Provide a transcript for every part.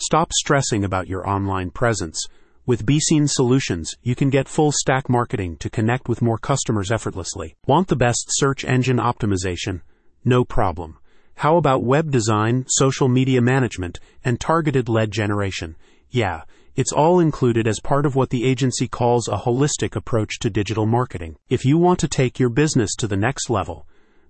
Stop stressing about your online presence. With BeeSeen Solutions, you can get full stack marketing to connect with more customers effortlessly. Want the best search engine optimization? No problem. How about web design, social media management, and targeted lead generation? Yeah, it's all included as part of what the agency calls a holistic approach to digital marketing. If you want to take your business to the next level,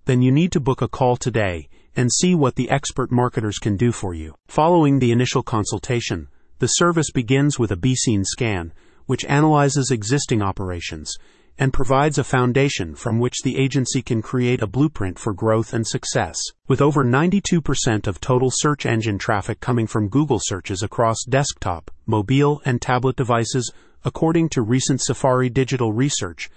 then you need to book a call today and see what the expert marketers can do for you. Following the initial consultation, the service begins with a BeeSeen scan, which analyzes existing operations and provides a foundation from which the agency can create a blueprint for growth and success. With over 92% of total search engine traffic coming from Google searches across desktop, mobile, and tablet devices, according to recent Safari digital research,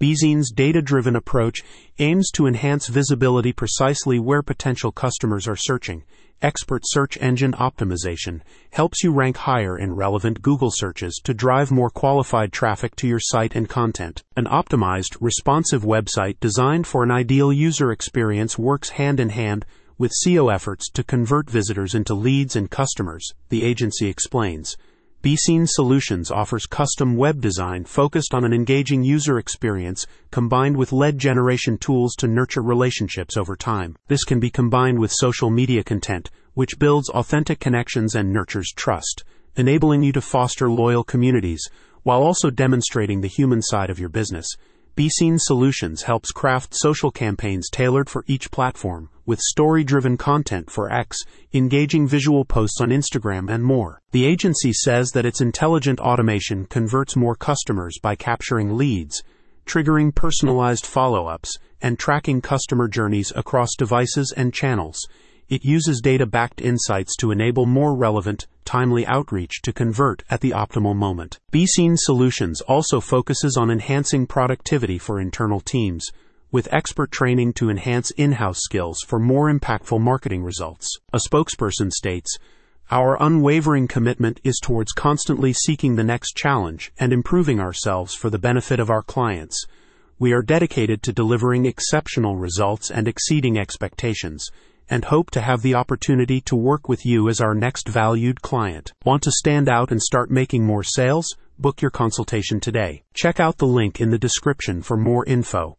BeeSeen's data driven approach aims to enhance visibility precisely where potential customers are searching. Expert search engine optimization helps you rank higher in relevant Google searches to drive more qualified traffic to your site and content. An optimized, responsive website designed for an ideal user experience works hand in hand with SEO efforts to convert visitors into leads and customers, the agency explains. BeeSeen Solutions offers custom web design focused on an engaging user experience combined with lead generation tools to nurture relationships over time. This can be combined with social media content, which builds authentic connections and nurtures trust, enabling you to foster loyal communities while also demonstrating the human side of your business. BeeSeen Solutions helps craft social campaigns tailored for each platform, with story driven content for X, engaging visual posts on Instagram, and more. The agency says that its intelligent automation converts more customers by capturing leads, triggering personalized follow ups, and tracking customer journeys across devices and channels. It uses data backed insights to enable more relevant, timely outreach to convert at the optimal moment. BeeSeen Solutions also focuses on enhancing productivity for internal teams, with expert training to enhance in house skills for more impactful marketing results. A spokesperson states, our unwavering commitment is towards constantly seeking the next challenge and improving ourselves for the benefit of our clients. We are dedicated to delivering exceptional results and exceeding expectations and hope to have the opportunity to work with you as our next valued client. Want to stand out and start making more sales? Book your consultation today. Check out the link in the description for more info.